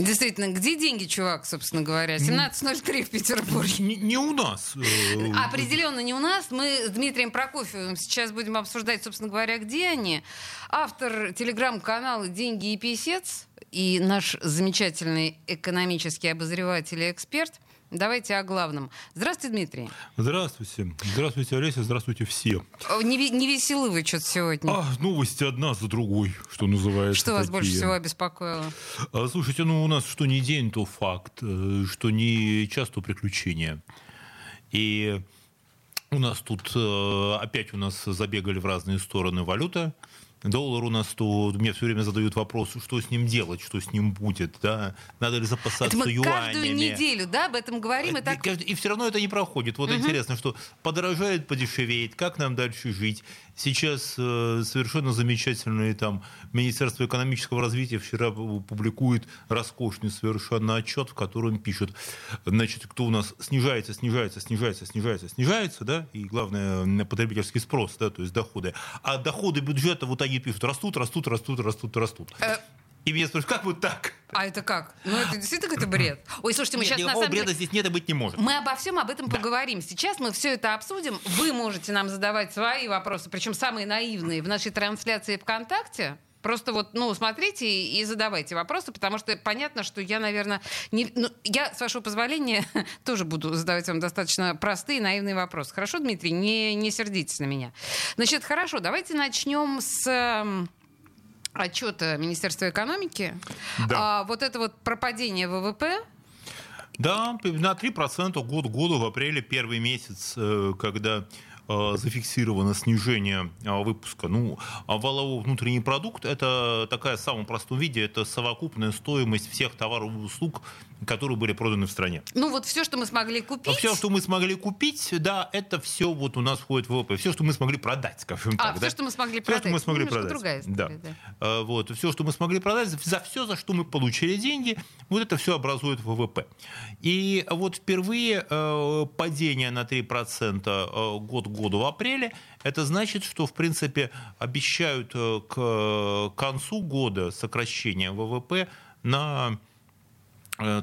И действительно, где деньги, чувак, собственно говоря? 17.03 в Петербурге. Не, не у нас. э, Определенно не у нас. Мы с Дмитрием Прокофьевым сейчас будем обсуждать, собственно говоря, где они. Автор телеграм-канала «Деньги и писец» и наш замечательный экономический обозреватель и эксперт. Давайте о главном. Здравствуйте, Дмитрий. Здравствуйте. Здравствуйте, Олеся. Здравствуйте все. Не, не веселы вы что-то сегодня. А, новости одна за другой, что называется. Что вас такие. больше всего обеспокоило? А, слушайте, ну у нас что не день, то факт, э, что не часто приключения. И у нас тут э, опять у нас забегали в разные стороны валюта. Доллар у нас, то мне все время задают вопрос, что с ним делать, что с ним будет, да? Надо ли запасаться Это мы юанями? каждую неделю, да, об этом говорим. И так... И, все равно это не проходит. Вот интересно, что подорожает, подешевеет, как нам дальше жить? Сейчас э, совершенно замечательное там Министерство экономического развития вчера публикует роскошный совершенно отчет, в котором пишет, значит, кто у нас снижается, снижается, снижается, снижается, снижается, да, и главное потребительский спрос, да, то есть доходы. А доходы бюджета вот они пишут, растут, растут, растут, растут, растут. Э, И меня спрашивают, как вот так? А это как? Ну, это действительно какой-то бред. Ой, слушайте, мы Нет, сейчас на самом деле... бреда здесь нет и быть не может. Мы обо всем об этом поговорим. Сейчас мы все это обсудим. Вы можете нам задавать свои вопросы, причем самые наивные, в нашей трансляции ВКонтакте. Просто вот, ну, смотрите и задавайте вопросы, потому что понятно, что я, наверное, не... ну, я, с вашего позволения, тоже буду задавать вам достаточно простые, наивные вопросы. Хорошо, Дмитрий? Не, не сердитесь на меня. Значит, хорошо, давайте начнем с эм, отчета Министерства экономики. Да. А, вот это вот пропадение ВВП, Да, на 3% год году в апреле первый месяц, э, когда зафиксировано снижение э, выпуска. Ну, а валовой внутренний продукт – это такая в самом простом виде, это совокупная стоимость всех товаров и услуг, которые были проданы в стране. ну вот все, что мы смогли купить. Все, что мы смогли купить, да, это все вот у нас входит в ВВП. Все, что мы смогли продать, скажем А, так. все, да? что мы смогли Всё, продать. что мы смогли Немножко продать. другая история, да. да. А, Вот, все, что мы смогли продать, за все, за что мы получили деньги, вот это все образует ВВП. И вот впервые э, падение на 3% э, год к году в апреле, это значит, что, в принципе, обещают э, к концу года сокращение ВВП на э,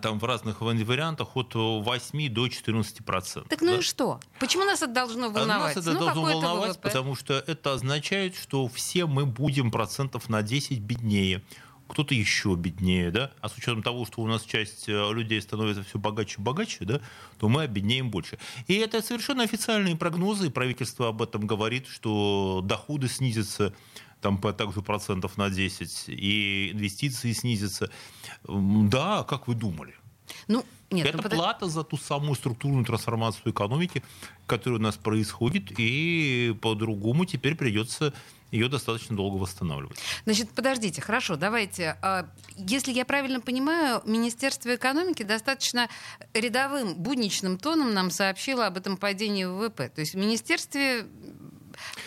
там в разных вариантах от 8 до 14 процентов. Так ну и что? Почему нас это должно А волновать? Нас это ну, должно волновать, ВВП. потому что это означает, что все мы будем процентов на 10 беднее. Кто-то еще беднее, да? А с учетом того, что у нас часть э, людей становится все богаче и богаче, да, то мы обеднеем больше. И это совершенно официальные прогнозы, и правительство об этом говорит, что доходы снизятся там также процентов на 10, и инвестиции снизятся. Да, как вы думали? Ну, нет, Это ну, подо- плата за ту самую структурную трансформацию экономики, которая у нас происходит, и по-другому теперь придется ее достаточно долго восстанавливать. Значит, подождите, хорошо, давайте. А, Если я правильно понимаю, Министерство экономики достаточно рядовым, будничным тоном нам сообщило об этом падении ВВП. То есть в Министерстве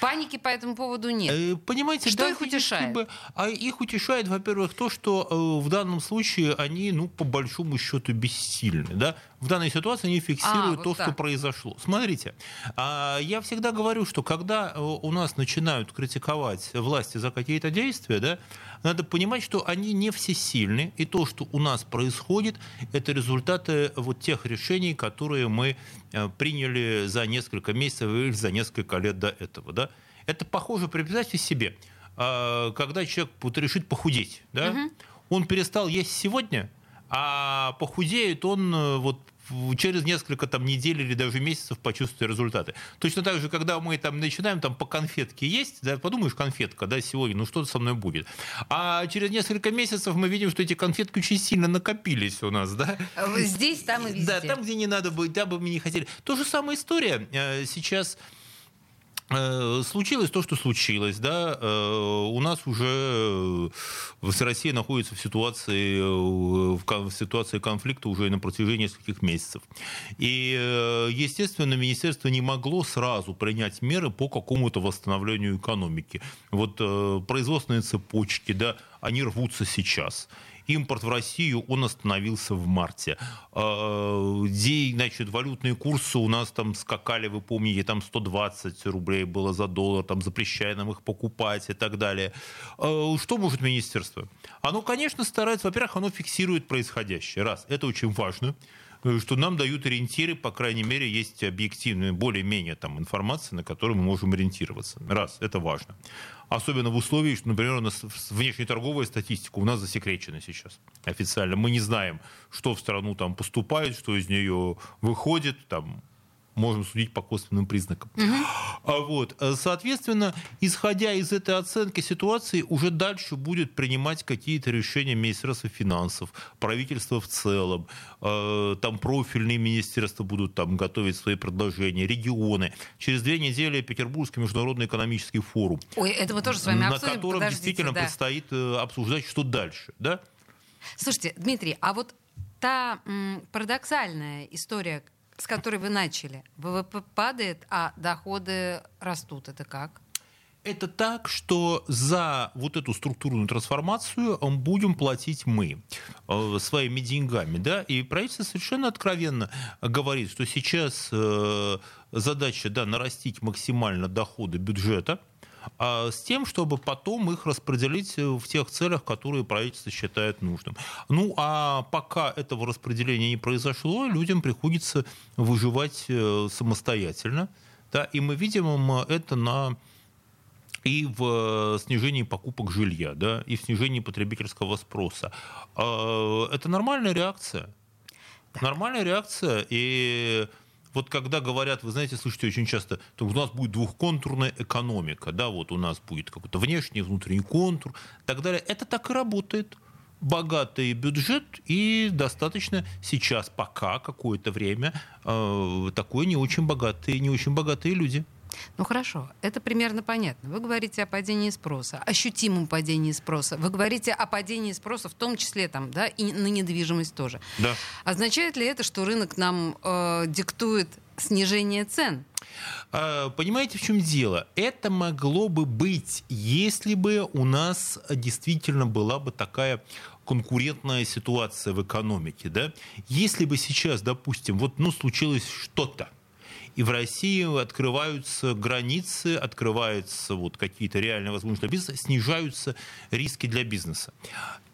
паники по этому поводу нет. Э, Понимаете, Что да, их утешает? бы- а их утешает, во-первых, то, что э, в данном случае они, ну, по большому счету, бессильны. Да? В данной ситуации они фиксируют вот то, так. что произошло. Смотрите, а, я всегда говорю, что когда э, у нас начинают критиковать власти за какие-то действия, да, надо понимать, что они не всесильны, и то, что у нас происходит, это результаты вот тех решений, которые мы э, приняли за несколько месяцев или за несколько лет до этого. Да? Это похоже, представьте себе, а, когда человек вот решит похудеть, да? он перестал есть сегодня, а похудеет он э, вот через несколько там недель или даже месяцев почувствует результаты. Точно так же, когда мы там начинаем там по конфетке есть, да, подумаешь, конфетка, да, сегодня, ну что со мной будет. А через несколько месяцев мы видим, что эти конфетки очень сильно накопились у нас, да. Здесь, там и везде. Да, там, где не надо быть, да, бы мы не хотели. То же самая история э, сейчас случилось то, что случилось, да, э, у нас уже Россия находится в ситуации, в ситуации конфликта уже на протяжении нескольких месяцев. И, естественно, министерство не могло сразу принять меры по какому-то восстановлению экономики. Вот производственные цепочки, да, они рвутся сейчас импорт в Россию, он остановился в марте. А, где, значит, валютные курсы у нас там скакали, вы помните, там 120 рублей было за доллар, там запрещая нам их покупать и так далее. А, что может министерство? Оно, конечно, старается, во-первых, оно фиксирует происходящее. Раз, это очень важно что нам дают ориентиры, по крайней мере, есть объективная, более-менее там информация, на которую мы можем ориентироваться. Раз, это важно. Особенно в условиях, что, например, у нас внешнеторговая статистика у нас засекречена сейчас официально. Мы не знаем, что в страну там поступает, что из нее выходит, там можем судить по косвенным признакам. Угу. Вот. Соответственно, исходя из этой оценки ситуации, уже дальше будет принимать какие-то решения Министерства финансов, правительство в целом, э, там профильные министерства будут там готовить свои предложения, регионы. Через две недели Петербургский международный экономический форум. Ой, это мы тоже с вами обсудим. На котором Подождите, действительно да. предстоит э, обсуждать, что дальше. Да? Слушайте, Дмитрий, а вот та м, парадоксальная история, с которой вы начали. ВВП падает, а доходы растут. Это как? Это так, что за вот эту структурную трансформацию будем платить мы э, своими деньгами. Да? И правительство совершенно откровенно говорит, что сейчас э, задача да, нарастить максимально доходы бюджета, а с тем, чтобы потом их распределить э, в тех целях, которые правительство считает нужным. Ну, а пока этого распределения не произошло, людям приходится выживать э, самостоятельно. Да, и мы видим это на и в снижении покупок жилья, да, и в снижении потребительского спроса. А, это нормальная реакция. Нормальная реакция, и вот когда говорят, вы знаете, слышите очень часто, то у нас будет двухконтурная экономика, да, вот у нас будет какой-то внешний, внутренний контур и так далее. Это так и работает. Богатый бюджет и достаточно сейчас пока какое-то время э, такой не очень богатые, не очень богатые люди. Ну хорошо, это примерно понятно. Вы говорите о падении спроса, ощутимом падении спроса. Вы говорите о падении спроса, в том числе там, да, и на недвижимость тоже. Да. Означает ли это, что рынок нам э, диктует снижение цен? А, понимаете, в чем дело? Это могло бы быть, если бы у нас действительно была бы такая конкурентная ситуация в экономике, да? Если бы сейчас, допустим, вот, ну, случилось что-то, и в России открываются границы, открываются вот какие-то реальные возможности для бизнеса, снижаются риски для бизнеса.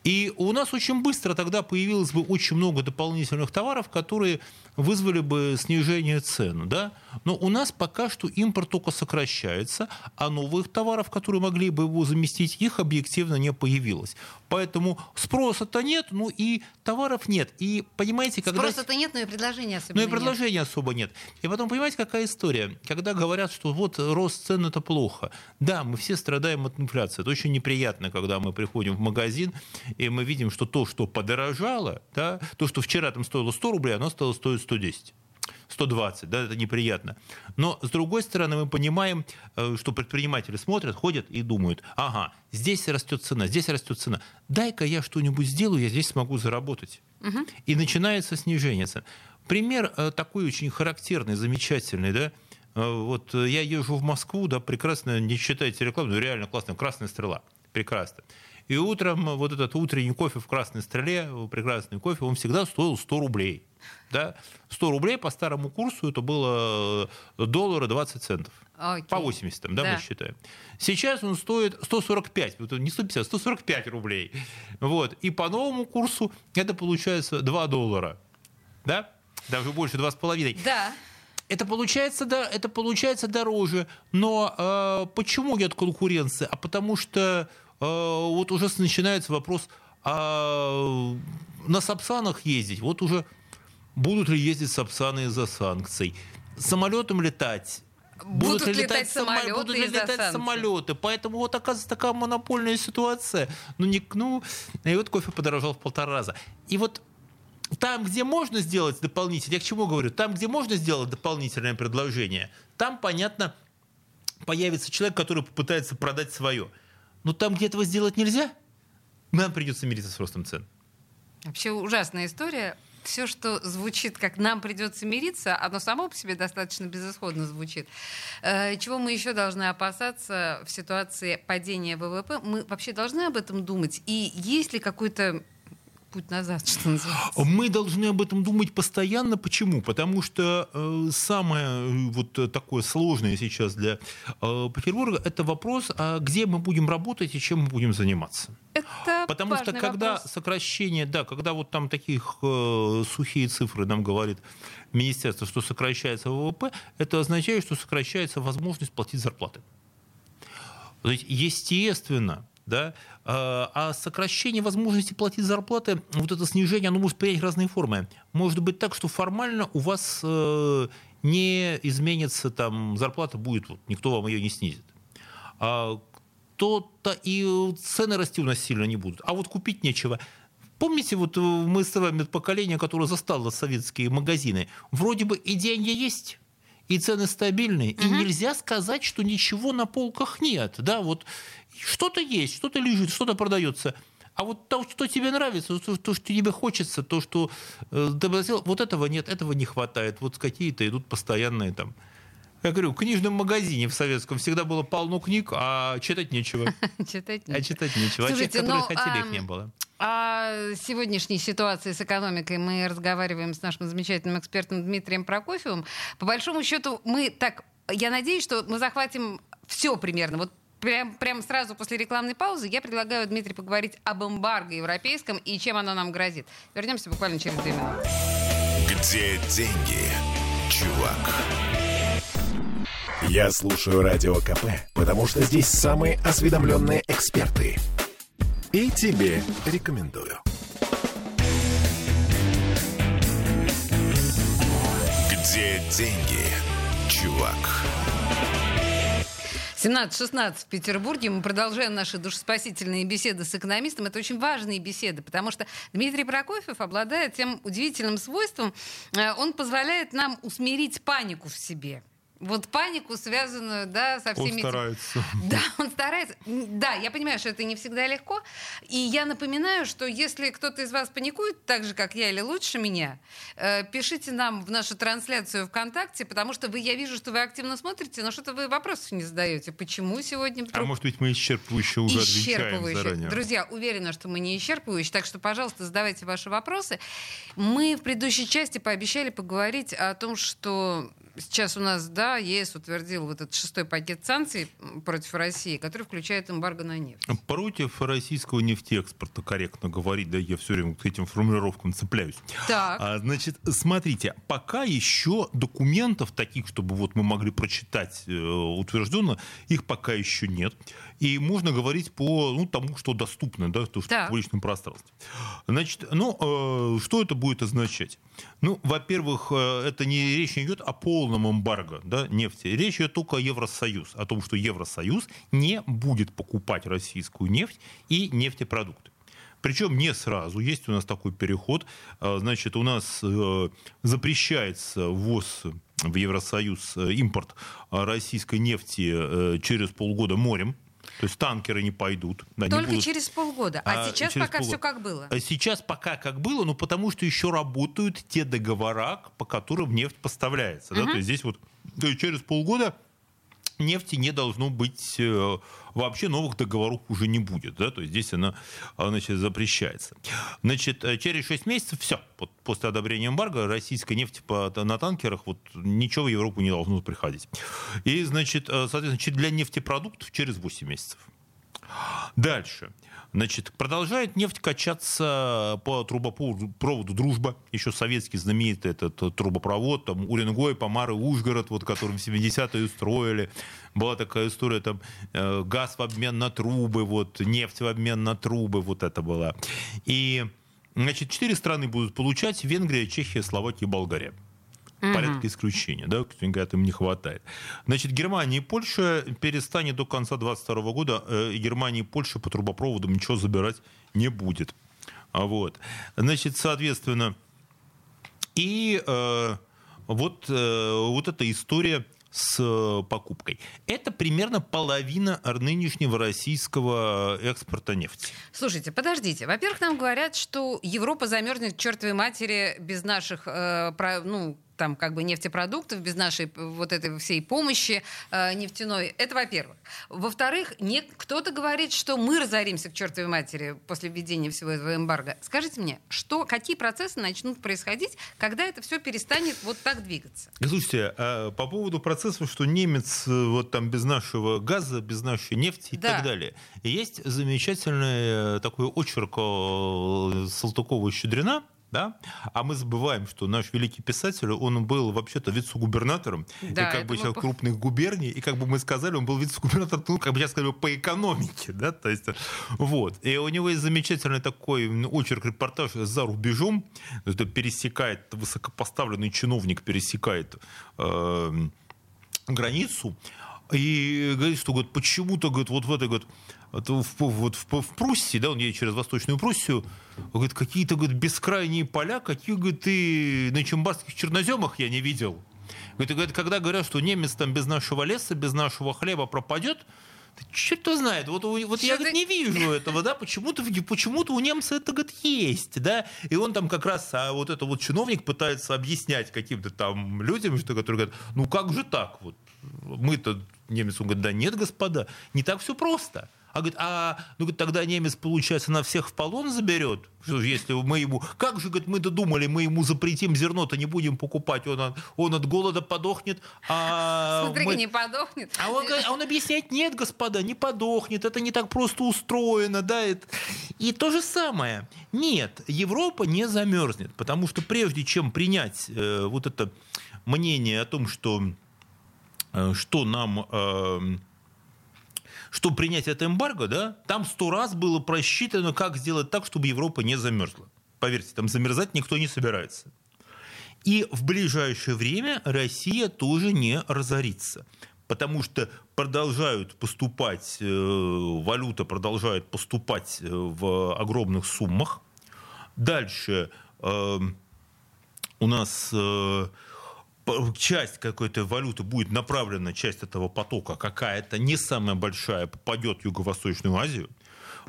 И у нас очень быстро тогда появилось бы очень много дополнительных товаров, которые вызвали бы снижение цен. Да? Но у нас пока что импорт только сокращается, а новых товаров, которые могли бы его заместить, их объективно не появилось. Поэтому спроса-то нет, ну и товаров нет. И понимаете, когда... Спроса-то нет, но и предложения особо нет. Ну и предложения нет. особо нет. И потом, понимаете, какая история? Когда говорят, что вот рост цен – это плохо. Да, мы все страдаем от инфляции. Это очень неприятно, когда мы приходим в магазин, и мы видим, что то, что подорожало, да, то, что вчера там стоило 100 рублей, оно стало стоить 110. 120, да, это неприятно. Но, с другой стороны, мы понимаем, э, что предприниматели смотрят, ходят и думают, ага, здесь растет цена, здесь растет цена. Дай-ка я что-нибудь сделаю, я здесь смогу заработать. Угу. И начинается снижение цен. Пример э, такой очень характерный, замечательный, да, э, вот я езжу в Москву, да, прекрасно, не читайте рекламу, но реально классно, «Красная стрела», прекрасно. И утром вот этот утренний кофе в «Красной стреле», прекрасный кофе, он всегда стоил 100 рублей. Да? 100 рублей по старому курсу это было э, доллара 20 центов. Okay. По 80, да, да, мы считаем. Сейчас он стоит 145, не 150, 145 рублей. Вот. И по новому курсу это получается 2 доллара. Да? Даже больше 2,5. Да. Это получается, да, это получается дороже. Но э, почему нет конкуренции? А потому что вот уже начинается вопрос, а на Сапсанах ездить, вот уже будут ли ездить Сапсаны из-за санкций, самолетом летать, Будут, будут летать, летать самолеты, будут летать самолеты. Поэтому вот оказывается такая монопольная ситуация. Ну, не, ну, и вот кофе подорожал в полтора раза. И вот там, где можно сделать дополнительное, я к чему говорю, там, где можно сделать дополнительное предложение, там, понятно, появится человек, который попытается продать свое. Но там, где этого сделать нельзя, нам придется мириться с ростом цен. Вообще ужасная история все, что звучит, как нам придется мириться, оно само по себе достаточно безысходно звучит. Э, чего мы еще должны опасаться в ситуации падения ВВП? Мы вообще должны об этом думать? И есть ли какой-то путь назад, что называется. Мы должны об этом думать постоянно. Почему? Потому что э, самое э, вот такое сложное сейчас для э, Петербурга это вопрос, а где мы будем работать и чем мы будем заниматься. Это Потому что когда вопрос. сокращение, да, когда вот там таких э, сухие цифры нам говорит министерство, что сокращается ВВП, это означает, что сокращается возможность платить зарплаты. То есть, естественно, да, а, а сокращение возможности платить зарплаты, вот это снижение, оно может принять разные формы. Может быть так, что формально у вас э, не изменится там зарплата будет, вот, никто вам ее не снизит. А то-то и цены расти у нас сильно не будут. А вот купить нечего. Помните, вот э, мы с вами поколение, которое застало советские магазины. Вроде бы и деньги есть, и цены стабильные, угу. и нельзя сказать, что ничего на полках нет. Да, вот что-то есть, что-то лежит, что-то продается. А вот то, что тебе нравится, то, то что тебе хочется, то, что э, ты бы вот этого нет, этого не хватает. Вот какие-то идут постоянные там. Я говорю, в книжном магазине в советском всегда было полно книг, а читать нечего. Читать нечего. А читать нечего. Слушайте, а тех, которые но, хотели, а, их не было. О сегодняшней ситуации с экономикой мы разговариваем с нашим замечательным экспертом Дмитрием Прокофьевым. По большому счету, мы так, я надеюсь, что мы захватим все примерно. Вот прям, прям сразу после рекламной паузы я предлагаю, Дмитрий, поговорить об эмбарго европейском и чем оно нам грозит. Вернемся буквально через две минуты. Где деньги, чувак? Я слушаю Радио КП, потому что здесь самые осведомленные эксперты. И тебе рекомендую. Где деньги, чувак? 17-16 в Петербурге. Мы продолжаем наши душеспасительные беседы с экономистом. Это очень важные беседы, потому что Дмитрий Прокофьев обладает тем удивительным свойством, э, он позволяет нам усмирить панику в себе вот панику, связанную, да, со всеми... Он старается. Да, он старается. Да, я понимаю, что это не всегда легко. И я напоминаю, что если кто-то из вас паникует, так же, как я или лучше меня, э, пишите нам в нашу трансляцию ВКонтакте, потому что вы, я вижу, что вы активно смотрите, но что-то вы вопросов не задаете. Почему сегодня... Вдруг... А может быть, мы исчерпывающе уже исчерпывающе. заранее. Друзья, уверена, что мы не исчерпывающие, так что, пожалуйста, задавайте ваши вопросы. Мы в предыдущей части пообещали поговорить о том, что сейчас у нас, да, ЕС утвердил вот этот шестой пакет санкций против России, который включает эмбарго на нефть. Против российского нефтеэкспорта, корректно говорить, да, я все время к этим формулировкам цепляюсь. Так. А, значит, смотрите, пока еще документов таких, чтобы вот мы могли прочитать э, утвержденно, их пока еще нет. И можно говорить по ну, тому, что доступно, да, то, что так. в публичном пространстве. Значит, ну, э, что это будет означать? Ну, во-первых, э, это не речь не идет о полном эмбарго да, нефти. Речь идет только о Евросоюз, о том, что Евросоюз не будет покупать российскую нефть и нефтепродукты. Причем не сразу. Есть у нас такой переход. Э, значит, у нас э, запрещается ввоз в Евросоюз импорт российской нефти через полгода морем. То есть танкеры не пойдут. Да, Только не будут... через полгода. А, а сейчас пока полгода. все как было. А сейчас пока как было, но потому что еще работают те договора, по которым нефть поставляется. Угу. Да? То есть здесь вот то есть через полгода нефти не должно быть э, вообще новых договоров уже не будет, да, то есть здесь она, значит, запрещается. Значит, э, через 6 месяцев все, вот после одобрения эмбарго российская нефть по, на танкерах, вот ничего в Европу не должно приходить. И, значит, э, соответственно, для нефтепродуктов через 8 месяцев. Дальше. Значит, продолжает нефть качаться по трубопроводу «Дружба». Еще советский знаменитый этот трубопровод. Там Уренгой, Помары, Ужгород, вот, который в 70-е устроили. Была такая история, там э, газ в обмен на трубы, вот, нефть в обмен на трубы. Вот это было. И, значит, четыре страны будут получать. Венгрия, Чехия, Словакия, Болгария угу. порядка исключения, да, говорят, им не хватает. Значит, Германия и Польша перестанет до конца 2022 года, э, Германия и Польша по трубопроводам ничего забирать не будет. А вот. Значит, соответственно, и э, вот, э, вот эта история с э, покупкой. Это примерно половина нынешнего российского экспорта нефти. Слушайте, подождите. Во-первых, нам говорят, что Европа замерзнет чертовой матери без наших э, про, ну, там как бы нефтепродуктов, без нашей вот этой всей помощи э, нефтяной. Это во-первых. Во-вторых, не, кто-то говорит, что мы разоримся к чертовой матери после введения всего этого эмбарго. Скажите мне, что, какие процессы начнут происходить, когда это все перестанет вот так двигаться? Слушайте, а по поводу процессов, что немец э, вот там без нашего газа, без нашей нефти и да. так далее. Есть замечательный э, такой очерк э, Салтыкова-Щедрина, да? А мы забываем, что наш великий писатель, он был вообще-то вице-губернатором, да, и как бы сейчас мы... крупных губерний, и как бы мы сказали, он был вице-губернатором, ну, как бы сейчас сказали, по экономике, да, то есть, вот. И у него есть замечательный такой очерк, репортаж «За рубежом», это пересекает, высокопоставленный чиновник пересекает э, границу, и говорит, что говорит, почему-то говорит, вот в этой говорит, в, вот в, в Пруссии, да, он едет через Восточную Пруссию, говорит, какие-то говорит, бескрайние поля, какие говорит, и на Чембарских черноземах я не видел. Говорит, когда говорят, что немец там без нашего леса, без нашего хлеба пропадет, черт его знает, вот, вот я говорит, не вижу этого, да, почему-то почему у немца это говорит, есть, да, и он там как раз, а вот это вот чиновник пытается объяснять каким-то там людям, что, которые говорят, ну как же так, вот мы-то немец, он говорит, да нет, господа, не так все просто. А говорит, а ну, говорит, тогда немец, получается, на всех в полон заберет? Если мы ему... Как же, говорит, мы-то думали, мы ему запретим зерно-то, не будем покупать, он, он от голода подохнет. А Смотри, мы... не подохнет. А он, а он объясняет, нет, господа, не подохнет, это не так просто устроено, да. Это... И то же самое. Нет, Европа не замерзнет, потому что прежде чем принять э, вот это мнение о том, что, э, что нам... Э, чтобы принять это эмбарго, да, там сто раз было просчитано, как сделать так, чтобы Европа не замерзла. Поверьте, там замерзать никто не собирается. И в ближайшее время Россия тоже не разорится. Потому что продолжают поступать, э, валюта продолжает поступать э, в огромных суммах. Дальше э, у нас часть какой-то валюты будет направлена, часть этого потока какая-то не самая большая, попадет в Юго-Восточную Азию.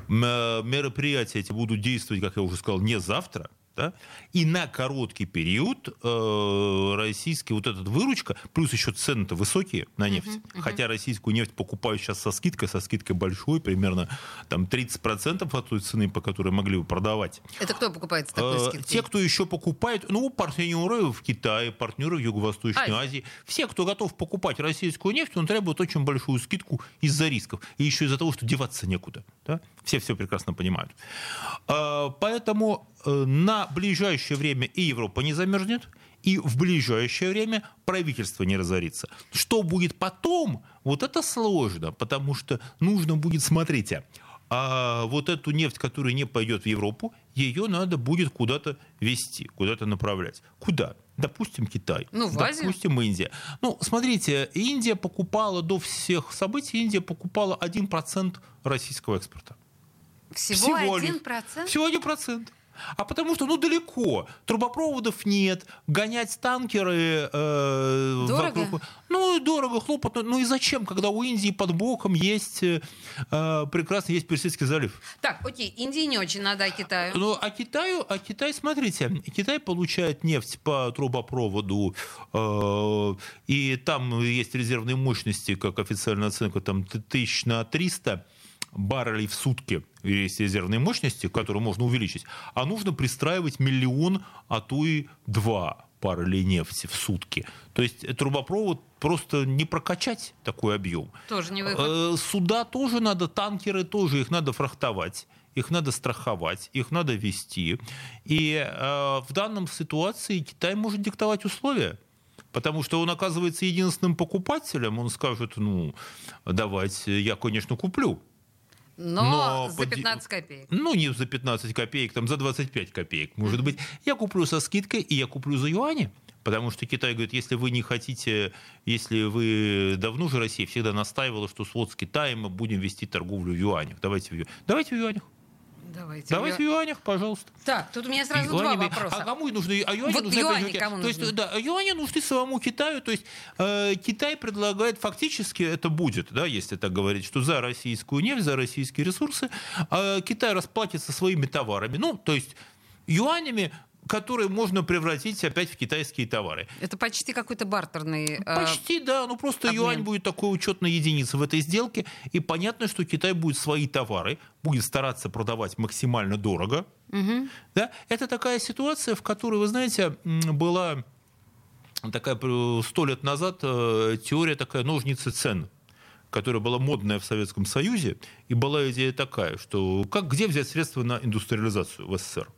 Мероприятия эти будут действовать, как я уже сказал, не завтра, да? И на короткий период э, российский вот этот выручка, плюс еще цены-то высокие на нефть, uh-huh, uh-huh. хотя российскую нефть покупают сейчас со скидкой, со скидкой большой, примерно там 30% от той цены, по которой могли бы продавать. Это кто покупает с такой э, скидкой? Те, кто еще покупает, ну, партнеры в Китае, партнеры в Юго-Восточной Ай. Азии. Все, кто готов покупать российскую нефть, он требует очень большую скидку из-за рисков. И еще из-за того, что деваться некуда. Да? Все все прекрасно понимают. Э, поэтому Э, на ближайшее время и Европа не замерзнет, и в ближайшее время правительство не разорится. Что будет потом, вот это сложно, потому что нужно будет, смотрите, а вот эту нефть, которая не пойдет в Европу, ее надо будет куда-то вести, куда-то направлять. Куда? Допустим, Китай. Ну, в Допустим, Индия. Ну, смотрите, Индия покупала до всех событий, Индия покупала 1% российского экспорта. Всего, Всего 1%? Всего 1%. А потому что, ну, далеко. Трубопроводов нет. Гонять танкеры... Э, дорого? Вокруг... Ну, дорого, хлопотно. Ну и зачем, когда у Индии под боком есть... Э, прекрасно есть Персидский залив. Так, окей, Индии не очень надо, а Китаю? Ну, а Китаю, а Китай, смотрите, Китай получает нефть по трубопроводу, э, и там есть резервные мощности, как официальная оценка, там тысяч на 300 баррелей в сутки есть резервные мощности, которые можно увеличить, а нужно пристраивать миллион, а то и два баррелей нефти в сутки. То есть трубопровод просто не прокачать такой объем. Тоже не выход. Э, суда тоже надо, танкеры тоже, их надо фрахтовать их надо страховать, их надо вести. И э, в данном ситуации Китай может диктовать условия. Потому что он оказывается единственным покупателем, он скажет, ну, давайте, я, конечно, куплю. Но, но за 15 копеек. Ну, не за 15 копеек, там за 25 копеек, может быть. Я куплю со скидкой, и я куплю за юани. Потому что Китай говорит, если вы не хотите, если вы давно же Россия всегда настаивала, что вот с Китаем мы будем вести торговлю в юанях. Давайте в, ю... Давайте в юанях. Давайте. Давайте в юанях, пожалуйста. Так, тут у меня сразу два Юанями. вопроса. А кому нужны? А юани Вот нужны юани кому То есть, нужны? да, юани нужны самому Китаю. То есть э, Китай предлагает фактически это будет, да, если так говорить, что за российскую нефть, за российские ресурсы э, Китай расплатится своими товарами. Ну, то есть юанями, которые можно превратить опять в китайские товары. Это почти какой-то бартерный... э, Почти, да. Ну просто обмен. юань будет такой учетной единицей в этой сделке. И понятно, что Китай будет свои товары, будет стараться продавать максимально дорого. Да? Это такая ситуация, в которой, вы знаете, была такая э, сто лет назад э, теория такая ножницы цен которая была модная в Советском Союзе, и была идея такая, что как, где взять средства на индустриализацию в СССР?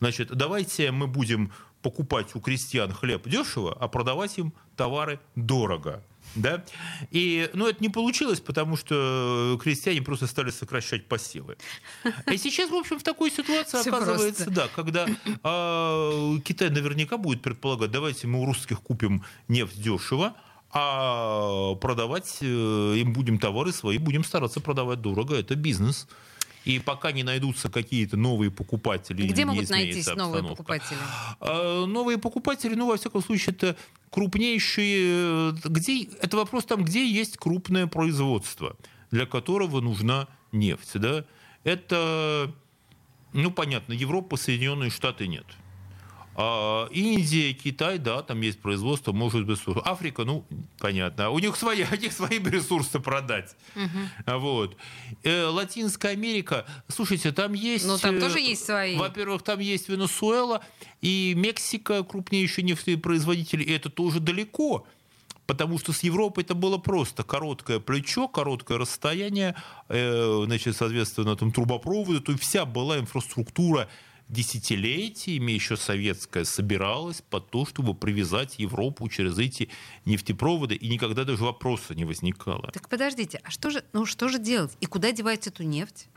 Значит, давайте мы будем покупать у крестьян хлеб дешево, а продавать им товары дорого. Да? И, ну, это не получилось, потому что крестьяне просто стали сокращать посевы. И сейчас, в общем, в такой ситуации Всё оказывается, просто. да, когда а, Китай наверняка будет предполагать, давайте мы у русских купим нефть дешево, а продавать э, им будем товары свои, будем стараться продавать дорого. Это бизнес. И пока не найдутся какие-то новые покупатели, Где могут найтись новые обстановка. покупатели? А, Новые покупатели, ну, во всяком случае, это крупнейшие... э, Где, это вопрос там, где есть крупное производство, для которого нужна нефть. Да? Это, ну, понятно, Европа, Соединенные Штаты нет. А Индия, Китай, да, там есть производство, может быть, Африка, ну, понятно, у них свои, у них свои ресурсы продать. А Вот. Э, Латинская Америка, слушайте, там есть... Ну, там э, тоже есть свои. Во-первых, там есть Венесуэла и Мексика, крупнейшие нефтепроизводители, и это тоже далеко. Потому что с Европой это было просто короткое плечо, короткое расстояние, э, значит, соответственно, там трубопроводы, то есть вся была инфраструктура десятилетиями еще советская собиралась под то, чтобы привязать Европу через эти нефтепроводы, и никогда даже вопроса не возникало. Так подождите, а что же, ну что же делать? И куда девать эту нефть?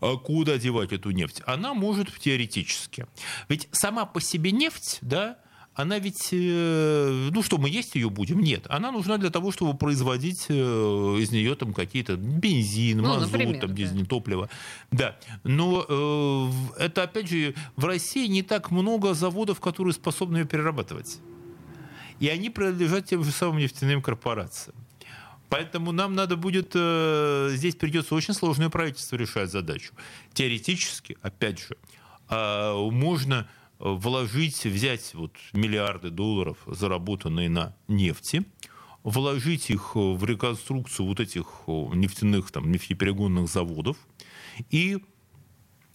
А куда девать эту нефть? Она может теоретически. Ведь сама по себе нефть, да, она ведь, э, ну что, мы есть ее будем? Нет. Она нужна для того, чтобы производить э, из нее там какие-то бензин, Ну, мазут, например, там, да. дизельное топливо. Да. Но э, это, опять же, в России не так много заводов, которые способны ее перерабатывать. И они принадлежат тем же самым нефтяным корпорациям. Поэтому нам надо будет, э, здесь придется очень сложное правительство решать задачу. Теоретически, опять же, а, можно вложить, взять вот миллиарды долларов, заработанные на нефти, вложить их в реконструкцию вот этих нефтяных, там, нефтеперегонных заводов и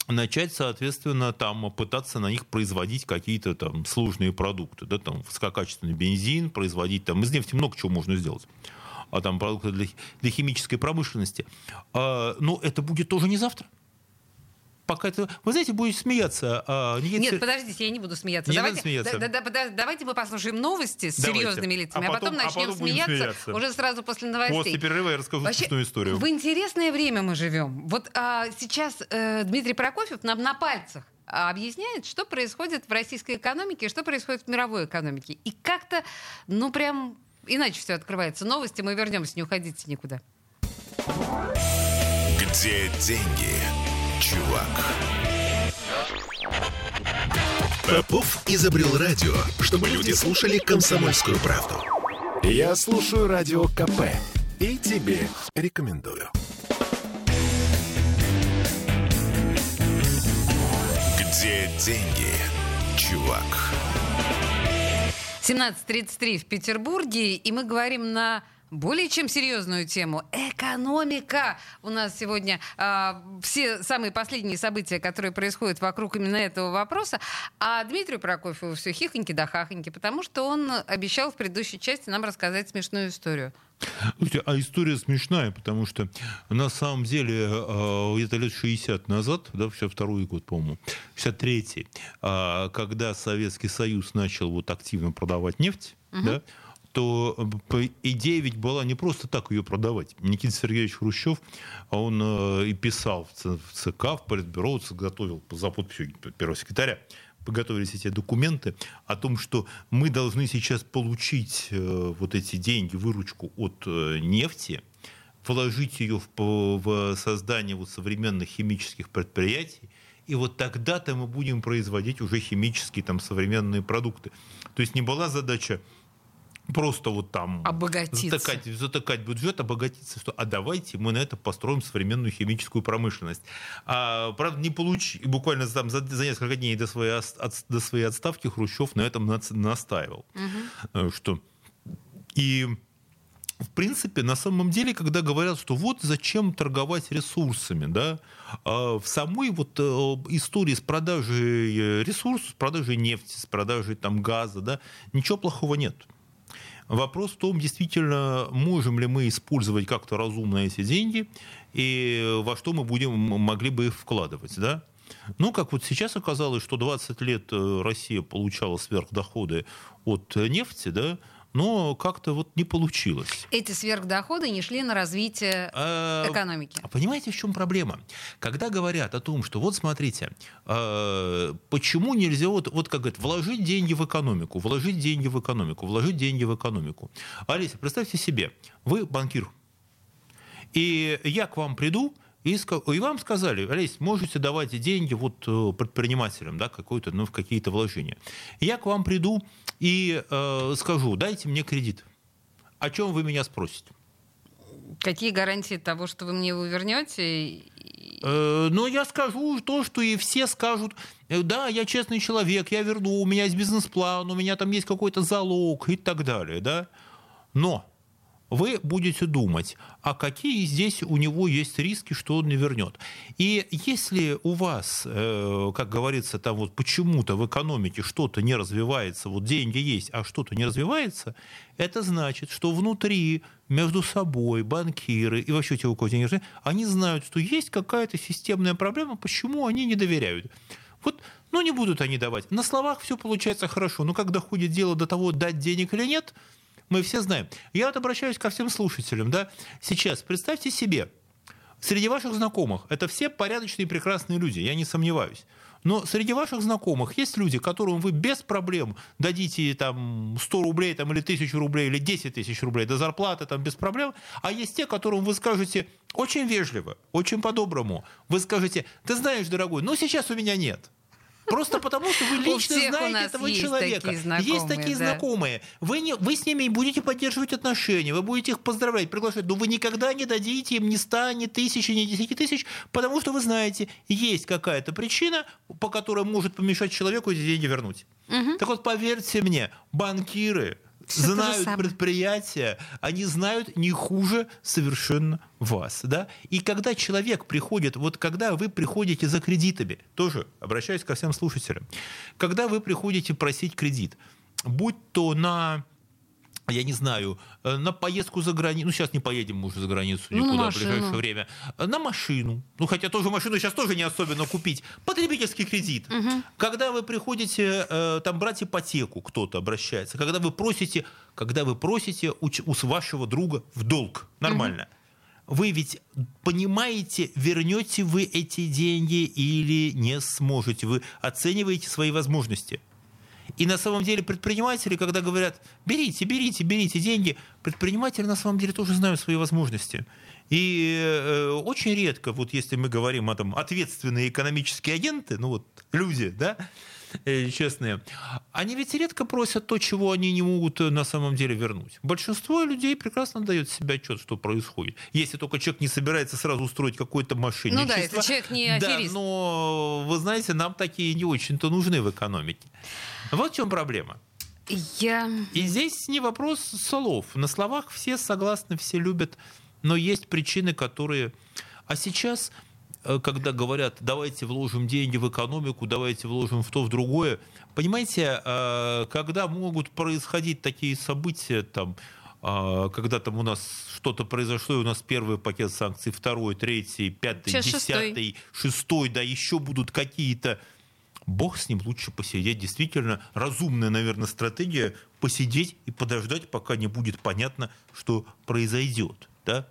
начать, соответственно, там пытаться на них производить какие-то там сложные продукты, да, там высококачественный бензин, производить там из нефти много чего можно сделать а там продукты для, для химической промышленности. А, но это будет тоже не завтра. Пока это, вы знаете, будете смеяться. а, не- Нет, подождите, я не буду смеяться. Не давайте, надо смеяться. да- да- да- давайте мы послушаем новости с Давайте. серьезными лицами, А а потом, потом- а начнем потом будем смеяться, смеяться. уже сразу после новостей. После перерыва я расскажу Вообще, смешную историю. в интересное время мы живем. Вот а, сейчас э, Дмитрий Прокофьев нам на пальцах а, объясняет, что происходит в российской экономике что происходит в мировой экономике. И как-то, ну прям иначе все открывается. Новости, мы вернемся, не уходите никуда. Где деньги, чувак? Попов изобрел радио, чтобы люди слушали комсомольскую правду. Я слушаю радио КП и тебе рекомендую. Где деньги, чувак? 17.33 в Петербурге, и мы говорим на более чем серьезную тему – экономика. У нас сегодня а, все самые последние события, которые происходят вокруг именно этого вопроса. А Дмитрию Прокофьеву все хихоньки да хахоньки, потому что он обещал в предыдущей части нам рассказать смешную историю. Слушайте, а история смешная, потому что на самом деле э, где-то лет 60 назад, да, 62 год, по-моему, 63-й, э, когда Советский Союз начал вот активно продавать нефть, да, то э, идея ведь была не просто так ее продавать. Никита Сергеевич Хрущев, он э, и писал в ЦК, в Политбюро, готовил за подписью первого секретаря, подготовились эти документы о том, что мы должны сейчас получить э, вот эти деньги, выручку от нефти вложить ее в, в создание вот современных химических предприятий, и вот тогда-то мы будем производить уже химические там современные продукты. То есть не была задача просто вот там затыкать, затыкать бюджет, обогатиться, что а давайте мы на это построим современную химическую промышленность. А, правда, не получи, буквально там за, за несколько дней до своей, от, до своей отставки Хрущев на этом настаивал. Угу. Что и в принципе, на самом деле, когда говорят, что вот зачем торговать ресурсами, да, а в самой вот э, истории с продажей э, ресурсов, с продажей нефти, с продажей там газа, да, ничего плохого нет. Вопрос в том, действительно, можем ли мы использовать как-то разумно эти деньги и во что мы будем, могли бы их вкладывать, да? Ну, как вот сейчас оказалось, что 20 лет э, Россия получала сверхдоходы от нефти, да, но как-то вот не получилось. Эти сверхдоходы не шли на развитие а, экономики. А понимаете, в чем проблема? Когда говорят о том, что вот смотрите, а, почему нельзя вот, вот как говорят, вложить деньги в экономику, вложить деньги в экономику, вложить деньги в экономику. Алиса, представьте себе, вы банкир, и я к вам приду, и, и вам сказали, Олесь, можете давать деньги вот э, предпринимателям, да, какой-то, ну, в какие-то вложения. Я к вам приду и э, скажу, дайте мне кредит. О чем вы меня спросите? Какие гарантии того, что вы мне его вернете? Э, ну, я скажу то, что и все скажут, э, да, я честный человек, я верну, у меня есть бизнес-план, у меня там есть какой-то залог и так далее, да. Но вы будете думать, а какие здесь у него есть риски, что он не вернет. И если у вас, э, как говорится, там вот почему-то в экономике что-то не развивается, вот деньги есть, а что-то не развивается, это значит, что внутри, между собой, банкиры и вообще те, у кого деньги, они знают, что есть какая-то системная проблема, почему они не доверяют. Вот, ну не будут они давать. На словах все получается хорошо, но когда доходит дело до того, дать денег или нет – мы все знаем. Я вот обращаюсь ко всем слушателям. Да? Сейчас представьте себе, среди ваших знакомых, это все порядочные прекрасные люди, я не сомневаюсь. Но среди ваших знакомых есть люди, которым вы без проблем дадите там 100 рублей там, или 1000 рублей, или 10 тысяч рублей до зарплаты там, без проблем, а есть те, которым вы скажете очень вежливо, очень по-доброму, вы скажете, ты знаешь, дорогой, но сейчас у меня нет. Просто потому, что вы лично знаете этого есть человека. Такие есть такие да. знакомые. Вы, не, вы с ними будете поддерживать отношения, вы будете их поздравлять, приглашать, но вы никогда не дадите им ни 100, ни тысячи, ни 10 тысяч, потому что вы знаете, есть какая-то причина, по которой может помешать человеку эти деньги вернуть. Угу. Так вот, поверьте мне, банкиры, все знают предприятия, они знают не хуже совершенно вас. Да? И когда человек приходит, вот когда вы приходите за кредитами, тоже обращаюсь ко всем слушателям, когда вы приходите просить кредит, будь то на я не знаю, э, на поездку за границу, ну сейчас не поедем мы уже за границу ну, никуда ну, в ближайшее время, э, на машину, ну хотя тоже машину сейчас тоже не особенно купить, потребительский кредит. Угу. Когда вы приходите э, там брать ипотеку, кто-то обращается, когда вы просите, когда вы просите у, у вашего друга в долг, нормально. Угу. Вы ведь понимаете, вернете вы эти деньги или не сможете. Вы оцениваете свои возможности. И на самом деле предприниматели, когда говорят, берите, берите, берите деньги, предприниматели на самом деле тоже знают свои возможности. И э, очень редко, вот если мы говорим о там, ответственные экономические агенты, ну вот люди, да, э, честные, они ведь редко просят то, чего они не могут э, на самом деле вернуть. Большинство людей прекрасно дает себе отчет, что происходит. Если только человек не собирается сразу устроить какое-то мошенничество. Ну да, это человек не аферист. Да, но, вы знаете, нам такие не очень-то нужны в экономике. Вот в чем проблема. Я... И здесь не вопрос слов. На словах все согласны, все любят, но есть причины, которые... А сейчас, э, когда говорят, давайте вложим деньги в экономику, давайте вложим в то, в другое, понимаете, э, когда могут происходить такие события, там, э, когда там у нас что-то произошло, и у нас первый пакет санкций, второй, третий, пятый, Сейчас десятый, шестой. шестой, да, еще будут какие-то Бог с ним лучше посидеть. Действительно, разумная, наверное, стратегия посидеть и подождать, пока не будет понятно, что произойдет. Да?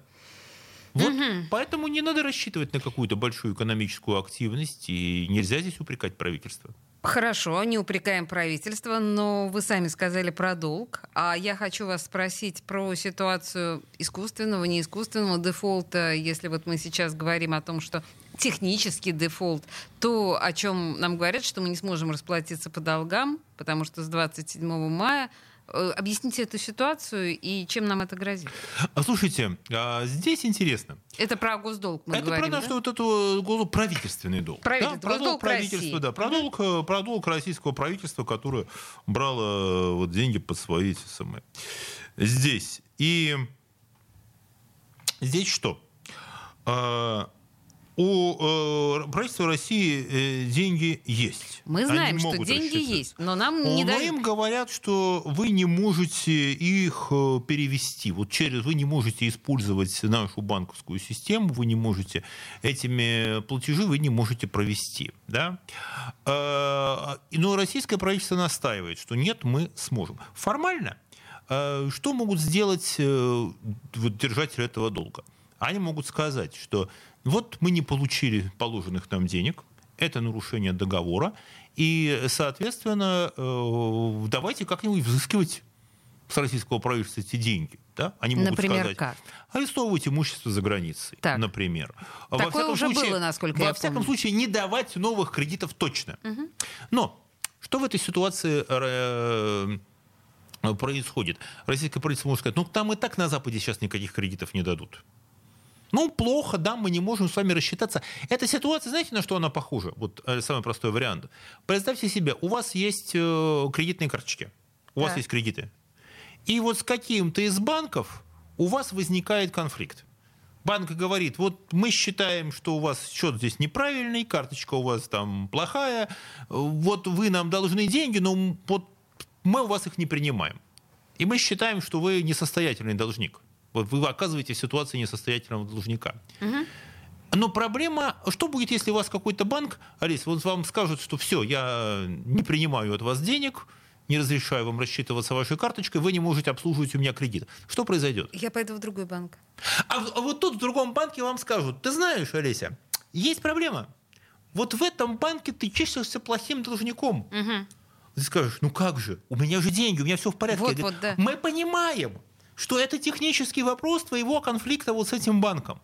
Вот, угу. Поэтому не надо рассчитывать на какую-то большую экономическую активность, и нельзя здесь упрекать правительство. Хорошо, не упрекаем правительство, но вы сами сказали про долг. А я хочу вас спросить про ситуацию искусственного, неискусственного дефолта. Если вот мы сейчас говорим о том, что технический дефолт, то, о чем нам говорят, что мы не сможем расплатиться по долгам, потому что с 27 мая объясните эту ситуацию и чем нам это грозит? А слушайте, а, здесь интересно. Это про госдолг мы это говорим, про наш да? вот эту госдолг, правительственный долг. Правительство, да? про госдолг правительства, да, про долг, э, про долг российского правительства, которое брало вот деньги под свои эти самые. Здесь. И здесь что? А, у э, правительства России э, деньги есть. Мы знаем, что деньги есть, но нам не Но дают. им говорят, что вы не можете их э, перевести. Вот через вы не можете использовать нашу банковскую систему, вы не можете этими платежи вы не можете провести. Да? Э, Но российское правительство настаивает, что нет, мы сможем. Формально э, что могут сделать э, вот, держатели этого долга? Они могут сказать, что вот мы не получили положенных нам денег, это нарушение договора, и, соответственно, э, давайте как-нибудь взыскивать с российского правительства эти деньги. Да? Они могут Например, сказать, как? арестовывать имущество за границей, Так. например. Во Такое всяком уже случае- было, насколько Во я всяком помню. случае, не давать новых кредитов точно. Но что в этой ситуации э, происходит? Российское правительство может сказать, ну там и так на Западе сейчас никаких кредитов не дадут. Ну, плохо, да, мы не можем с вами рассчитаться. Эта ситуация, знаете, на что она похожа? Вот э, самый простой вариант. Представьте себе, у вас есть э, кредитные карточки, у вас Так. есть кредиты. И вот с каким-то из банков у вас возникает конфликт. Банк говорит, вот мы считаем, что у вас счет здесь неправильный, карточка у вас там плохая, вот вы нам должны деньги, но вот мы у вас их не принимаем. И мы считаем, что вы несостоятельный должник. Вы оказываетесь в ситуации несостоятельного должника. Но проблема, что будет, если у вас какой-то банк, Алис, вот вам скажут, что все, я не принимаю от вас денег, не разрешаю вам рассчитываться вашей карточкой, вы не можете обслуживать у меня кредит. Что произойдет? Я пойду в другой банк. А, а вот тут в другом банке вам скажут, ты знаешь, Олеся, есть проблема. Вот в этом банке ты числишься плохим должником. Ты скажешь, ну как же, у меня же деньги, у меня все в порядке. Вот, вот, да. Мы понимаем, что это технический вопрос твоего конфликта вот с этим банком.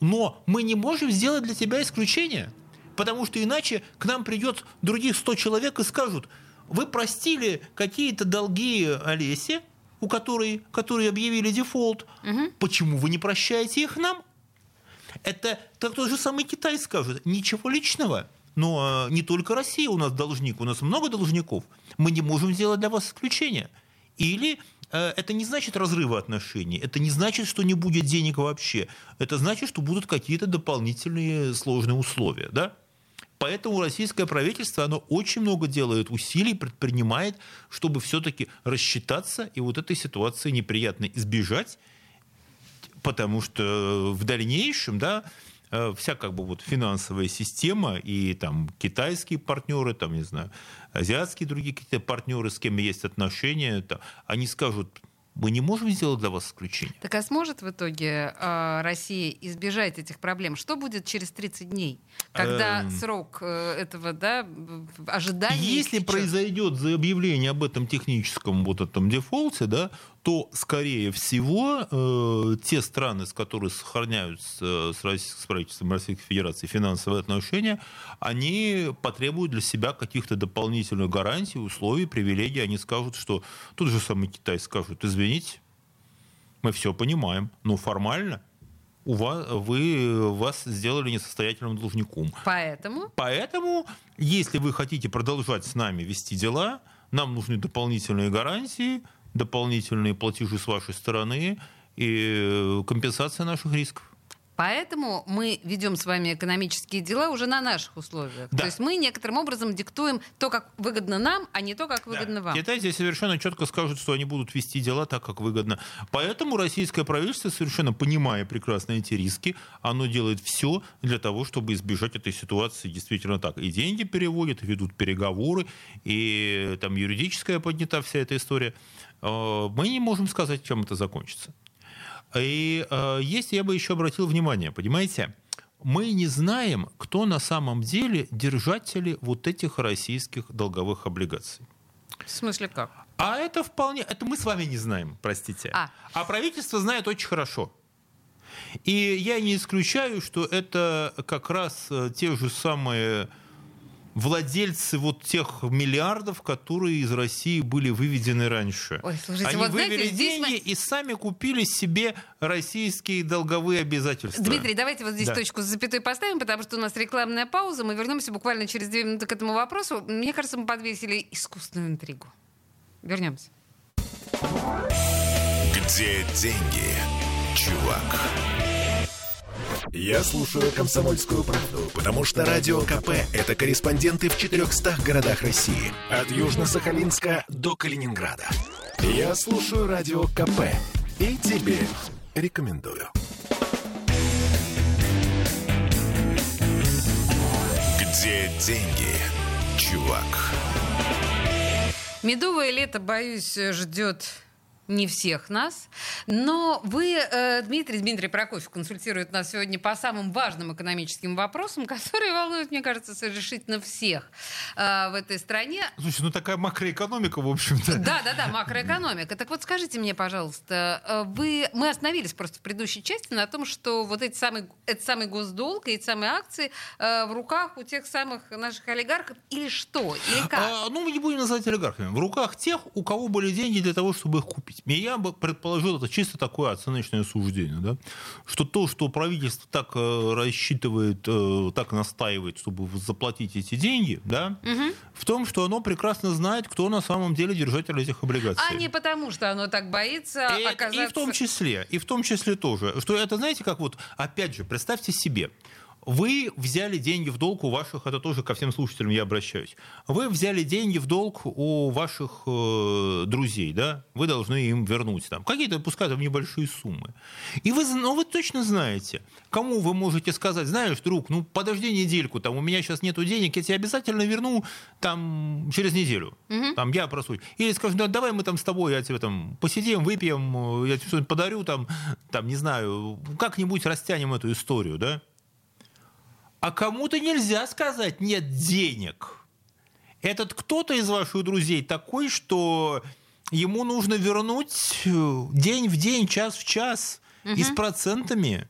Но мы не можем сделать для тебя исключение, потому что иначе к нам придет других 100 человек и скажут, вы простили какие-то долги Олесе, у которой, которые объявили дефолт, почему вы не прощаете их нам? Это так тот же самый Китай скажет. Ничего личного. Но э, не только Россия у нас должник, у нас много должников. Мы не можем сделать для вас исключение. Или это не значит разрыва отношений, это не значит, что не будет денег вообще. Это значит, что будут какие-то дополнительные сложные условия. Да? Поэтому российское правительство, оно очень много делает усилий, предпринимает, чтобы все-таки рассчитаться и вот этой ситуации неприятно избежать, потому что в дальнейшем, да, э, вся как бы вот финансовая система и там китайские партнеры, там, не знаю, азиатские другие какие-то партнеры, с кем есть отношения, там, они скажут, мы не можем сделать для вас исключение. Так а сможет в итоге э, Россия избежать этих проблем? Что будет через 30 дней, когда Эм. срок э, этого да, ожидания Если истечет? произойдет заявление об этом техническом вот этом дефолте, да, то, скорее всего, э, те страны, с которыми сохраняют с, э, с, Росси- с правительством Российской Федерации финансовые отношения, они потребуют для себя каких-то дополнительных гарантий, условий, привилегий. Они скажут, что тут же самый Китай скажет, извините, мы все понимаем, но формально у вас, вы, вас сделали несостоятельным должником. Поэтому Поэтому, если вы хотите продолжать с нами вести дела, нам нужны дополнительные гарантии, дополнительные платежи с вашей стороны и э, компенсация наших рисков. Поэтому мы ведем с вами экономические дела уже на наших условиях. Да. То есть мы некоторым образом диктуем то, как выгодно нам, а не то, как выгодно вам. Китай здесь совершенно четко скажут, что они будут вести дела так, как выгодно. Поэтому российское правительство, совершенно понимая прекрасно эти риски, оно делает все для того, чтобы избежать этой ситуации действительно так. И деньги переводят, и ведут переговоры, и там юридическая поднята вся эта история. Э, Мы не можем сказать, чем это закончится. И э, есть, я бы еще обратил внимание, понимаете, мы не знаем, кто на самом деле держатели вот этих российских долговых облигаций. В смысле как? А это вполне... Это мы с вами не знаем, простите. А, а правительство знает очень хорошо. И я не исключаю, что это как раз э, те же самые владельцы вот тех миллиардов, которые из России были выведены раньше. Ой, слушайте, Они вот вывели знаете, деньги мы... и сами купили себе российские долговые обязательства. Дмитрий, давайте вот здесь да. точку с запятой поставим, потому что у нас рекламная пауза. Мы вернемся буквально через две минуты к этому вопросу. Мне кажется, мы подвесили искусственную интригу. Вернемся. Где деньги, чувак? Я слушаю «Комсомольскую правду», потому что «Радио КП» — это корреспонденты в 400 городах России. От Южно-Сахалинска до Калининграда. Я слушаю «Радио КП» и тебе рекомендую. Где деньги, чувак? Медовое лето, боюсь, ждет не всех нас. Но вы, э, Дмитрий Дмитрий Прокофьев, консультирует нас сегодня по самым важным экономическим вопросам, которые волнуют, мне кажется, совершенно всех э, в этой стране. Слушай, ну такая макроэкономика, в общем-то. Да, да, да, макроэкономика. Так вот, скажите мне, пожалуйста, э, вы, мы остановились просто в предыдущей части на том, что вот эти самые, этот самый госдолг и эти самые акции в руках у тех самых наших олигархов или что? Или как? А, ну, мы не будем называть олигархами. В руках тех, у кого были деньги для того, чтобы их купить. И я бы предположил, это чисто такое оценочное суждение, да, что то, что правительство так э, рассчитывает, э, так настаивает, чтобы заплатить эти деньги, да, угу. в том, что оно прекрасно знает, кто на самом деле держатель этих облигаций. А не потому, что оно так боится и, оказаться... И в том числе, и в том числе тоже, что это, знаете, как вот, опять же, представьте себе, вы взяли деньги в долг у ваших, это тоже ко всем слушателям я обращаюсь, вы взяли деньги в долг у ваших э, друзей, да, вы должны им вернуть там какие-то, пускай там небольшие суммы. И вы, ну, вы точно знаете, кому вы можете сказать, знаешь, друг, ну подожди недельку, там у меня сейчас нету денег, я тебе обязательно верну там через неделю, угу. там я просую. Или скажу, да, давай мы там с тобой, я тебе там посидим, выпьем, я тебе что-нибудь подарю, там, там, не знаю, как-нибудь растянем эту историю, да? А кому-то нельзя сказать «нет денег». Этот кто-то из ваших друзей такой, что ему нужно вернуть э, день в день, час в час угу. и с процентами.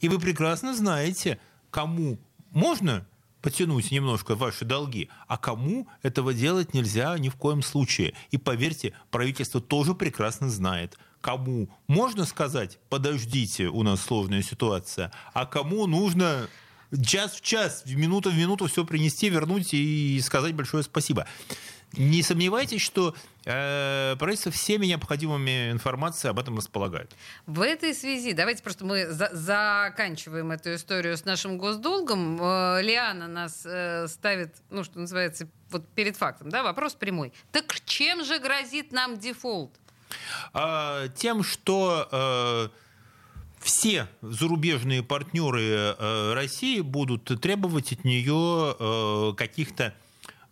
И вы прекрасно знаете, кому можно потянуть немножко ваши долги, а кому этого делать нельзя ни в коем случае. И поверьте, правительство тоже прекрасно знает, кому можно сказать, подождите, у нас сложная ситуация, а кому нужно час в час, минута в минуту все принести, вернуть и сказать большое спасибо. Не сомневайтесь, что э, правительство всеми необходимыми информацией об этом располагает. В этой связи, давайте просто мы за заканчиваем эту историю с нашим госдолгом. Э, Лиана нас э, ставит, ну, что называется, вот перед фактом, да, вопрос прямой. Так чем же грозит нам дефолт? А, тем, что... Э, все зарубежные партнеры э, России будут требовать от нее э, каких-то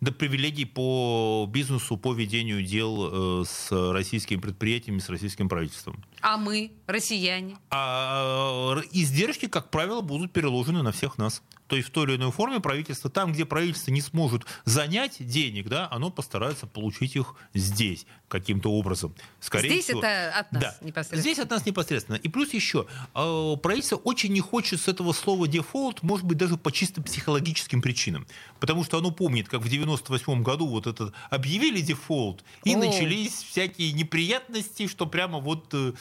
до привилегий по бизнесу, по ведению дел э, с российскими предприятиями, с российским правительством. А мы, россияне? А издержки, как правило, будут переложены на всех нас то есть в той или иной форме правительство, там, где правительство не сможет занять денег, да, оно постарается получить их здесь каким-то образом. Скорее здесь всего. это от нас да. непосредственно? Здесь от нас непосредственно. И плюс еще, э, правительство очень не хочет с этого слова дефолт, может быть, даже по чисто психологическим причинам. Потому что оно помнит, как в 98 году вот этот объявили дефолт, и О. начались всякие неприятности, что прямо вот э, Э,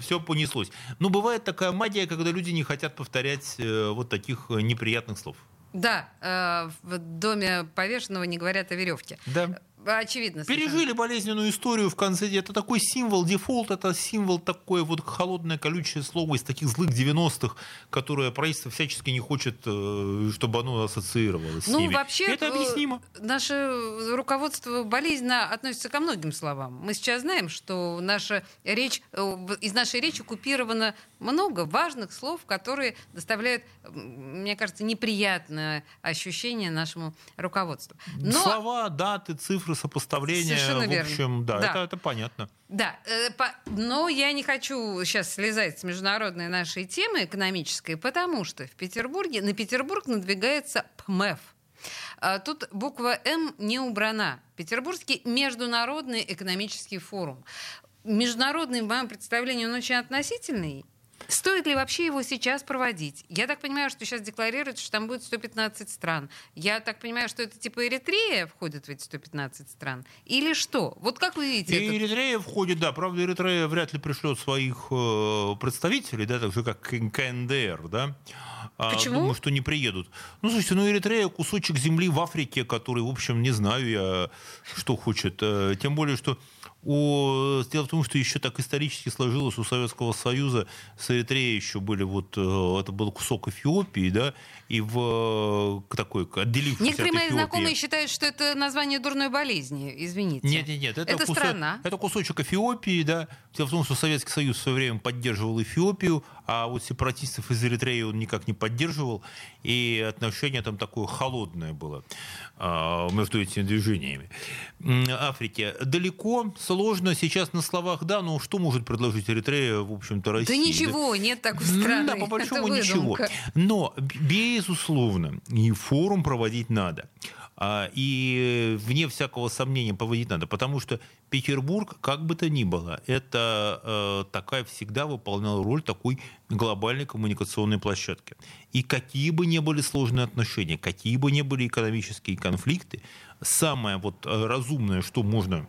все понеслось. Но бывает такая магия, когда люди не хотят повторять э, вот таких э, неприятных слов. Да, в доме повешенного не говорят о веревке. Да очевидно. Совершенно. Пережили болезненную историю в конце. Это такой символ, дефолт, это символ такое вот холодное, колючее слово из таких злых 90-х, которое правительство всячески не хочет, э, чтобы оно ассоциировалось ну, с ними. вообще, это объяснимо. Наше руководство болезненно относится ко многим словам. Мы сейчас знаем, что наша речь, э, из нашей речи купировано много важных слов, которые доставляют, мне кажется, неприятное ощущение нашему руководству. Но... Слова, даты, цифры цифры, сопоставления. Совершенно в верно. общем, да, Да. Это, это понятно. Да, э, но я не хочу сейчас слезать с международной нашей темы экономической, потому что в Петербурге, на Петербург надвигается ПМЭФ. А Тут буква М не убрана. Петербургский международный экономический форум. Международный, в моем представлении, он очень относительный. Стоит ли вообще его сейчас проводить? Я так понимаю, что сейчас декларируется, что там будет 115 стран. Я так понимаю, что это типа Эритрея входит в эти 115 стран? Или что? Вот как вы видите И это? Эритрея входит, да, правда, Эритрея вряд ли пришлет своих э, представителей, да, так же, как КНДР, да. А, Почему? Думаю, что не приедут. Ну, слушайте, ну, Эритрея кусочек земли в Африке, который, в общем, не знаю я, что хочет. Э, Тем более, что у... Дело в том, что еще так исторически сложилось у Советского Союза с Эритреей еще были вот... э, Это был кусок Эфиопии, да, и в такой отделившийся Некоторые от мои Эфиопии. знакомые считают, что это название дурной болезни. Извините. Нет, нет, нет. Это, Это кусо- страна. Это кусочек Эфиопии, да. Дело в том, что Советский Союз в свое время поддерживал Эфиопию, а вот сепаратистов из Эритреи он никак не поддерживал, и отношение там такое холодное было а, между этими движениями. Африке далеко, сложно. Сейчас на словах да, но что может предложить Эритрея, в общем-то, России? Да ничего, нет такой страны. Да, по большому ничего. Но, безусловно, и форум проводить надо. А, И вне всякого сомнения проводить надо, потому что Петербург, как бы то ни было, это э, такая всегда выполняла роль такой глобальной коммуникационной площадки. И какие бы ни были сложные отношения, какие бы ни были экономические конфликты, самое вот э, разумное, что можно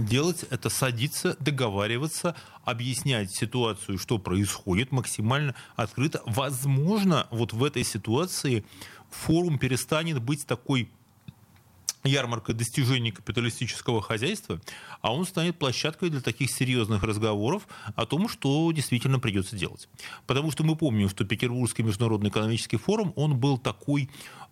делать, это садиться, договариваться, объяснять ситуацию, что происходит, максимально открыто. Возможно, вот в этой ситуации форум перестанет быть такой ярмаркой достижений капиталистического хозяйства, а он станет площадкой для таких серьезных разговоров о том, что действительно придется делать. Потому что мы помним, что Петербургский международный экономический форум, он был такой,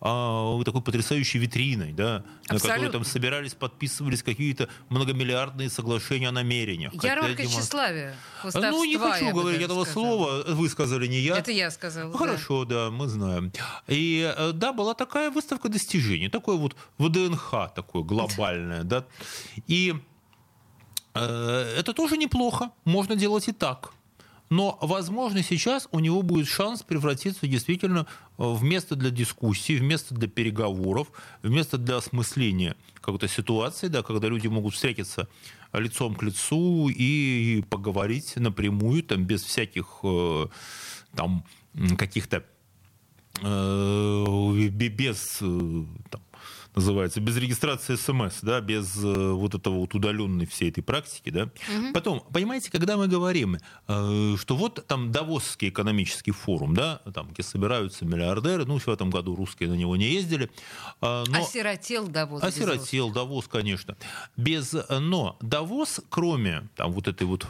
а, такой потрясающей витриной, да, на которой там собирались, подписывались какие-то многомиллиардные соглашения о намерениях. Ярмарка демон- тщеславия. Ну, не хочу я говорить этого сказала. слова, вы сказали, не я. Это я сказала. да. Хорошо, да, мы знаем. И э, да, была такая выставка достижений, такое вот ВДНХ такое глобальное, да. И э, это тоже неплохо, можно делать и так. Но, возможно, сейчас у него будет шанс превратиться действительно э, в место для дискуссий, в место для переговоров, в место для осмысления какой-то ситуации, да, когда люди могут встретиться лицом к лицу и поговорить напрямую, там, без всяких э, там, каких-то э, бе- без там, называется, без регистрации СМС, да, без э, вот этого вот удаленной всей этой практики, да. Потом, понимаете, когда мы говорим, э, что вот там Давосский экономический форум, да, там, где собираются миллиардеры, ну, в этом году русские на него не ездили, э, но... Осиротел Давос. Осиротел, Давос, конечно. Без, но Давос, кроме там, вот этой вот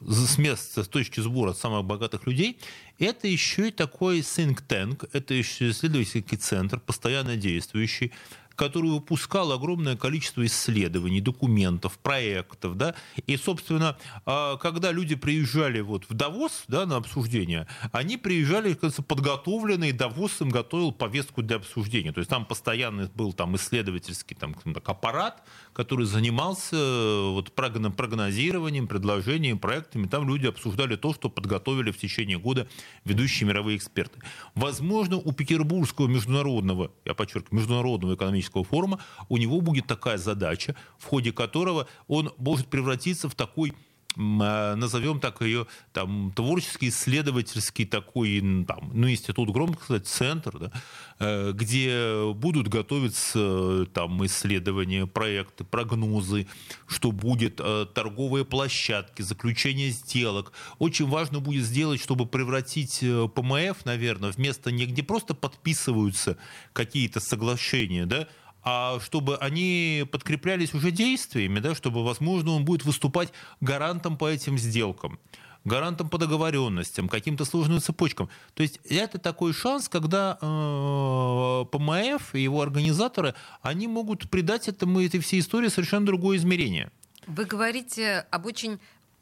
с места, с точки сбора самых богатых людей, это еще и такой think tank, это еще исследовательский центр, постоянно действующий, который выпускал огромное количество исследований, документов, проектов, да, и, собственно, а, когда люди приезжали вот в Давос, да, на обсуждение, они приезжали, кажется, подготовленные, Давос им готовил повестку для обсуждения, то есть там постоянно был там исследовательский там, так, аппарат, который занимался э, вот прогно- прогнозированием, предложением, проектами, там люди обсуждали то, что подготовили в течение года ведущие мировые эксперты. Возможно, у Петербургского международного, я подчеркиваю, международного экономического форума у него будет такая задача, в ходе которого он может превратиться в такой назовем так ее там творческий исследовательский такой там ну институт громко сказать центр да, э, где будут готовиться э, там исследования проекты прогнозы что будет э, торговые площадки заключение сделок. Очень важно будет сделать чтобы превратить э, ПМФ наверное вместо не где просто подписываются какие-то соглашения да а чтобы они подкреплялись уже действиями, да, чтобы, возможно, он будет выступать гарантом по этим сделкам гарантом по договоренностям, каким-то сложным цепочкам. То есть это такой шанс, когда э, ПМФ и его организаторы, они могут придать этому, этой всей истории совершенно другое измерение. Вы говорите об очень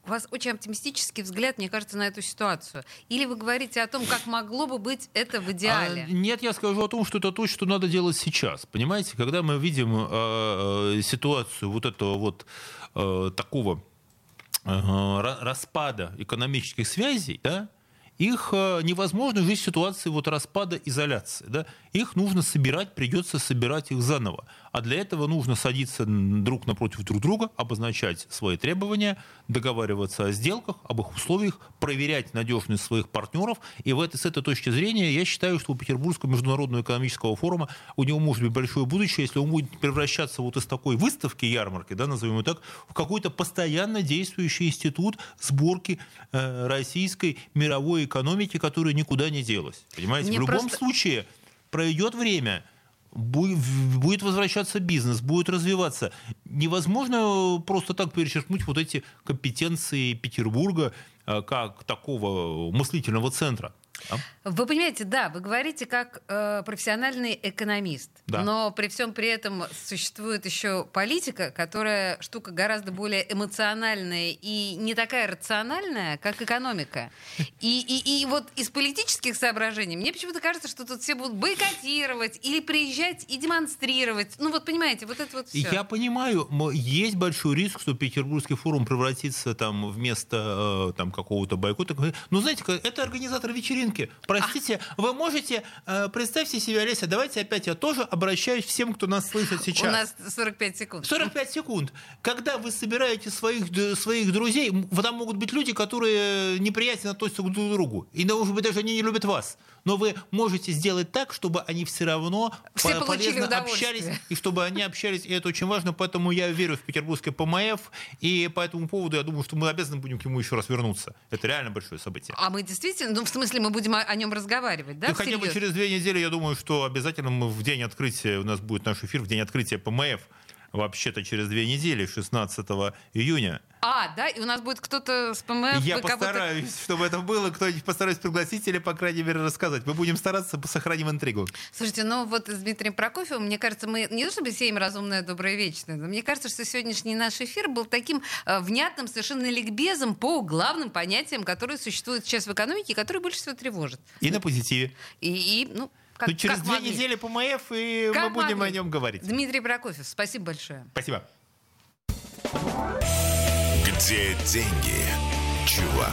у вас очень оптимистический взгляд, мне кажется, на эту ситуацию. Или вы говорите о том, как могло бы быть это в идеале? А, нет, я скажу о том, что это то, что надо делать сейчас. Понимаете, когда мы видим э, ситуацию вот этого вот э, такого э, распада экономических связей, да, их э, невозможно жить в ситуации вот распада изоляции. Да? Их нужно собирать, придется собирать их заново. А для этого нужно садиться друг напротив друг друга, обозначать свои требования, договариваться о сделках, об их условиях, проверять надежность своих партнеров. И в этой, с этой точки зрения я считаю, что у Петербургского международного экономического форума у него может быть большое будущее, если он будет превращаться вот из такой выставки, ярмарки, да, назовем его так, в какой-то постоянно действующий институт сборки э, российской мировой экономики, которая никуда не делась. Понимаете, Мне в любом просто... случае пройдет время – будет возвращаться бизнес, будет развиваться. Невозможно просто так перечеркнуть вот эти компетенции Петербурга э, как такого мыслительного центра. А? Вы понимаете, да, вы говорите как э, профессиональный экономист, да. но при всем при этом существует еще политика, которая штука гораздо более эмоциональная и не такая рациональная, как экономика. И, и, и вот из политических соображений мне почему-то кажется, что тут все будут бойкотировать или приезжать и демонстрировать. Ну вот понимаете, вот это вот все. Я понимаю, есть большой риск, что Петербургский форум превратится там вместо э, там какого-то бойкота. Ну знаете, это организатор вечеринки вечеринки. Простите, вы можете, э, представьте себе, Олеся, давайте опять я тоже обращаюсь всем, кто нас слышит сейчас. У нас 45 секунд. 45 секунд. Когда вы собираете своих, своих друзей, там могут быть люди, которые неприятно относятся друг к другу. И, может быть, даже они не любят вас но вы можете сделать так, чтобы они все равно все полезно общались, и чтобы они общались, и это очень важно, поэтому я верю в петербургский ПМФ, и по этому поводу я думаю, что мы обязаны будем к нему еще раз вернуться. Это реально большое событие. А мы действительно, ну в смысле мы будем о, о нем разговаривать, да? Ну, хотя бы через две недели, я думаю, что обязательно мы в день открытия, у нас будет наш эфир в день открытия ПМФ, вообще-то через две недели, 16 июня. А, да, и у нас будет кто-то с ПМФ. Я постараюсь, чтобы это было, кто-нибудь постараюсь пригласить или, по крайней мере, рассказать. Мы будем стараться, сохраним интригу. Слушайте, ну вот с Дмитрием Прокофьевым, мне кажется, мы не то чтобы сеем разумное, доброе, вечное, но мне кажется, что сегодняшний наш эфир был таким э, внятным совершенно ликбезом по главным понятиям, которые существуют сейчас в экономике, и которые больше всего тревожат. И на позитиве. И, и ну, как, ну, через как две могли. недели по МАЭФ, и как мы будем могли. о нем говорить. Дмитрий Прокофьев, спасибо большое. Спасибо. Где деньги, чувак?